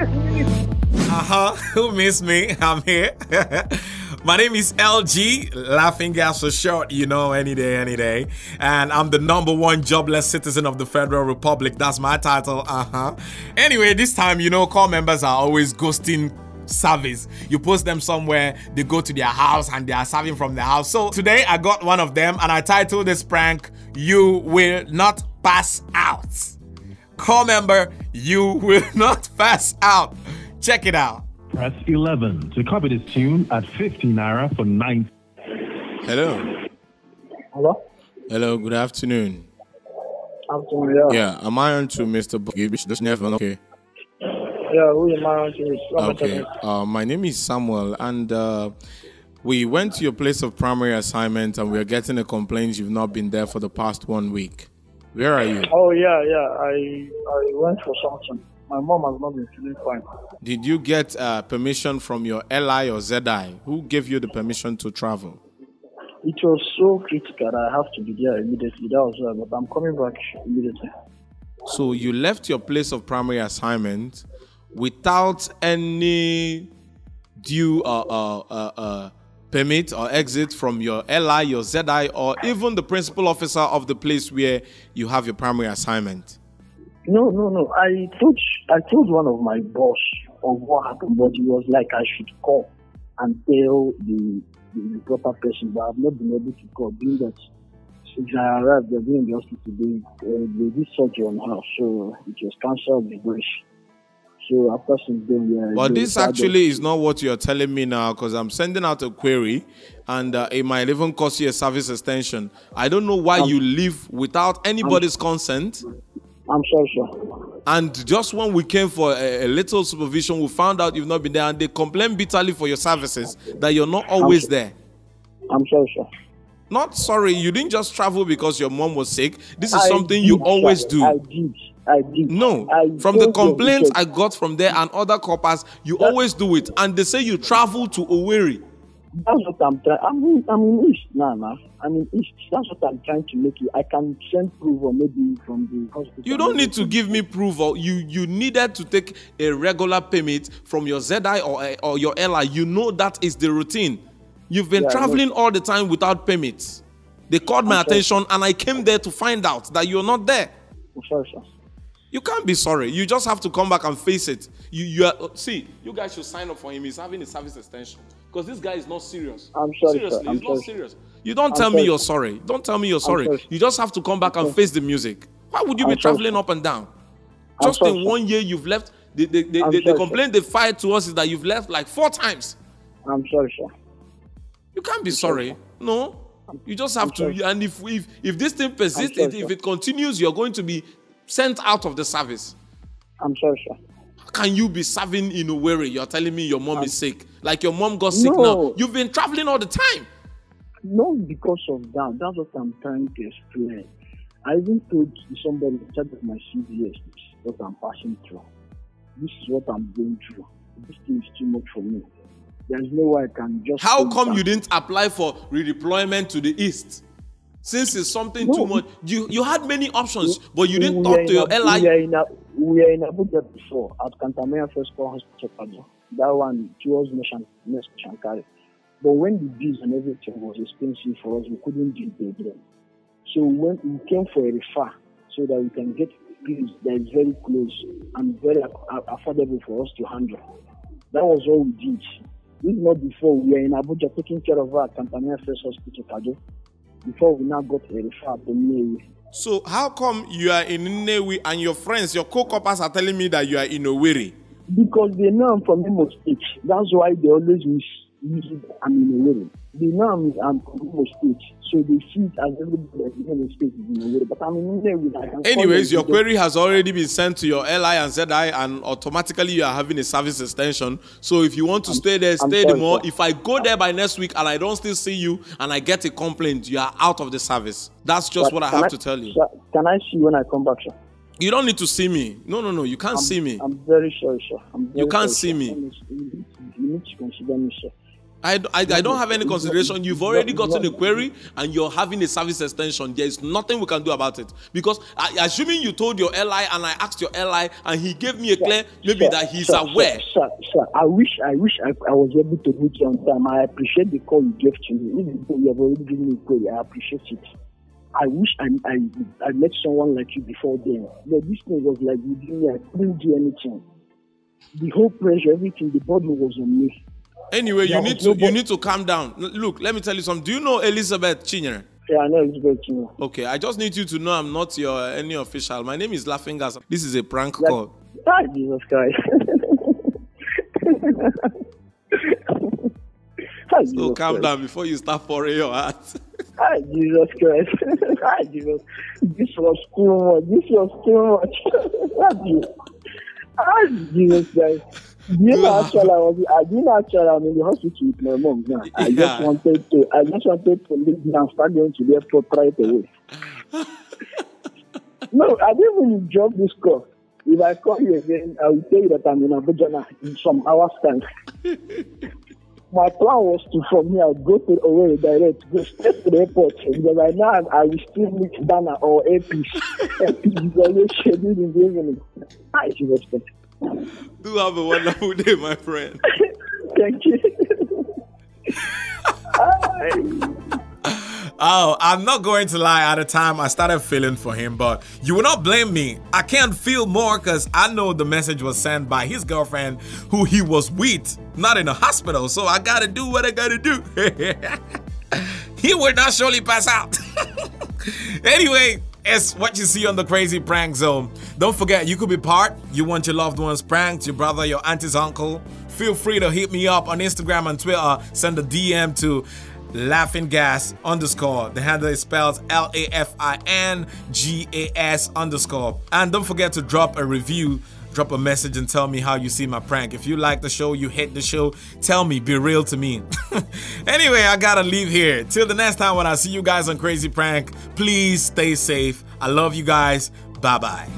Uh huh. Who missed me? I'm here. My name is LG, laughing gas for short, you know, any day, any day. And I'm the number one jobless citizen of the Federal Republic. That's my title. Uh huh. Anyway, this time, you know, call members are always ghosting service. You post them somewhere, they go to their house and they are serving from the house. So today I got one of them and I titled this prank, You Will Not Pass Out. Call member, you will not pass out. Check it out. Press 11 to copy this tune at 50 naira for 9. Hello. Hello? Hello, good afternoon. Afternoon, yeah. Yeah, am I on to Mr. Gibish? This never okay. Yeah, who am I on to? It's Robert Okay. Uh, my name is Samuel, and uh, we went to your place of primary assignment, and we are getting a complaint you've not been there for the past one week. Where are you? Oh, yeah, yeah. I I went for something. My mom has not been feeling fine. Did you get uh, permission from your LI or ZI? Who gave you the permission to travel? It was so critical that I have to be there immediately. That was why, but I'm coming back immediately. So you left your place of primary assignment without any due uh, uh, uh, uh, permit or exit from your LI, your ZI, or even the principal officer of the place where you have your primary assignment. No, no, no. I told I told one of my boss of what happened, but he was like I should call and tell the, the, the proper person, but I've not been able to call. Being that since I arrived, they're doing the hospital, they, uh, they did surgery on her, so it was cancelled the breast. So after yeah. But this actually is not what you're telling me now because I'm sending out a query and uh, it might even cost you a service extension. I don't know why you leave without anybody's consent. I'm sorry, sir. And just when we came for a, a little supervision, we found out you've not been there, and they complain bitterly for your services that you're not always there. I'm sorry, sir. Not sorry, you didn't just travel because your mom was sick. This is I something you always sir. do. I did. I did. No, I from the complaints I got from there and other corpers, you always do it. And they say you travel to Owerri. That's what I'm trying. I'm in, I'm in East now, now. I'm in East. That's what I'm trying to make you. I can send proof or maybe from the hospital. You don't need to give me proof or you you needed to take a regular permit from your ZI or, or your LI. You know that is the routine. You've been Yeah, traveling all the time without permits. They called my I'm attention and I came there to find out that you're not there. Sorry, sir. You can't be sorry. You just have to come back and face it. You you are see, you guys should sign up for him. He's having a service extension. Because this guy is not serious. I'm sorry, sir. Seriously, I'm he's not serious. You don't I'm tell me you're sorry. Don't tell me you're sorry. sorry. You just have to come back and face the music. Why would you be I'm sorry, traveling up and down? Just sorry, in one year, you've left. The, the, the, the, the sorry, complaint they fired to us is that you've left like four times. I'm sorry, sir. You can't be sorry. No. You just have to. sorry. And if if if this thing persists, sorry, if it continues, you're going to be sent out of the service. I'm sorry, sir. How can you be serving in a Owerri? You're telling me your mom is um, sick. Like your mom got sick No. now. You've been traveling all the time. Not because of that. That's what I'm trying to explain. I even told somebody inside of my CVS what I'm passing through. This is what I'm going through. This thing is too much for me. There's no way I can just. How come you didn't apply for redeployment to the east? Since it's something No. too much, you you had many options, but you didn't We talk to your LI. We are in, a, we were in Abuja before at Kantamaya First Call Hospital. That one towards Shankari. But when the bills and everything was expensive for us, we couldn't do it again. So when we came for a refer so that we can get bills that is very close and very affordable for us to handle. That was all we did. If not before, we were in Abuja taking care of our Kantamaya First Hospital, Kado. Before we now got refer to Nnewi. So how come you are in Nnewi and your friends, your co-coppers are telling me that you are in Owerri? Because they know I'm from Imo State. That's why they always miss me. I'm in Owerri. I'm, I'm from Imo State. So they see it as everybody in Imo State is in. But I'm in. I can call Anyways, your query has already been sent to your LI and ZI, and automatically you are having a service extension. So if you want to stay there, I'm stay the more. If I go there by next week and I don't still see you and I get a complaint, you are out of the service. That's just But what I have to tell you. Sir, can I see you when I come back, sir? You don't need to see me. No, no, no. You can't see me. I'm very sorry, sir. I'm very You can't sorry, see sir. me. Honestly, You need, to, you need to consider me, sir. I, I, I, don't have any consideration. You've already gotten a query and you're having a service extension. There is nothing we can do about it. Because I, assuming you told your LI and I asked your LI and he gave me a clear, maybe sir, that he's sir, aware. Sir, sir, I wish I wish I, I was able to reach you on time. I appreciate the call you gave to me. Even though you have already given me a query, I appreciate it. I wish I, I, I met someone like you before then. But this thing was like within me. I couldn't do anything. The whole pressure, everything, the burden was on me. Anyway, you need to you need to calm down. Look, let me tell you something. Do you know Elizabeth Chinyere? Yeah, I know Elizabeth Chinyere. Okay, I just need you to know I'm not your any official. My name is Laughing Gas. This is a prank call. Ah, Jesus Christ. Ah, so Jesus calm Christ. down before you start pouring your heart. Hi, ah, Jesus Christ. Hi, ah, Jesus. This was too much. This was too much. Hi, Jesus Christ. you know, actually, I was, I didn't actually, I'm in the hospital with my mom now. I yeah. just wanted to, I just wanted to leave and start going to the airport right away. no, I didn't even drop this call. If I call you again, I will tell you that I'm in Abuja now in some hours time. my plan was to from here go to Owerri direct, go straight to the airport. Because right now I will still meet Dana or AP. AP is always scheduled in the evening. I should respect. Do have a wonderful day, my friend. Thank you. Oh, I'm not going to lie. At the time, I started feeling for him, but you will not blame me. I can't feel more because I know the message was sent by his girlfriend who he was with, not in a hospital. So I gotta do what I gotta do. he will not surely pass out. anyway, it's what you see on the Crazy Prank Zone. Don't forget, you could be part. You want your loved ones pranked, your brother, your auntie's uncle. Feel free to hit me up on Instagram and Twitter. Send a DM to laughing gas underscore. The handle is spelled L A F I N G A S underscore. And don't forget to drop a review. Drop a message and tell me how you see my prank. If you like the show, you hate the show, tell me, be real to me. anyway, I gotta leave here. Till the next time when I see you guys on Crazy Prank, please stay safe. I love you guys. Bye bye.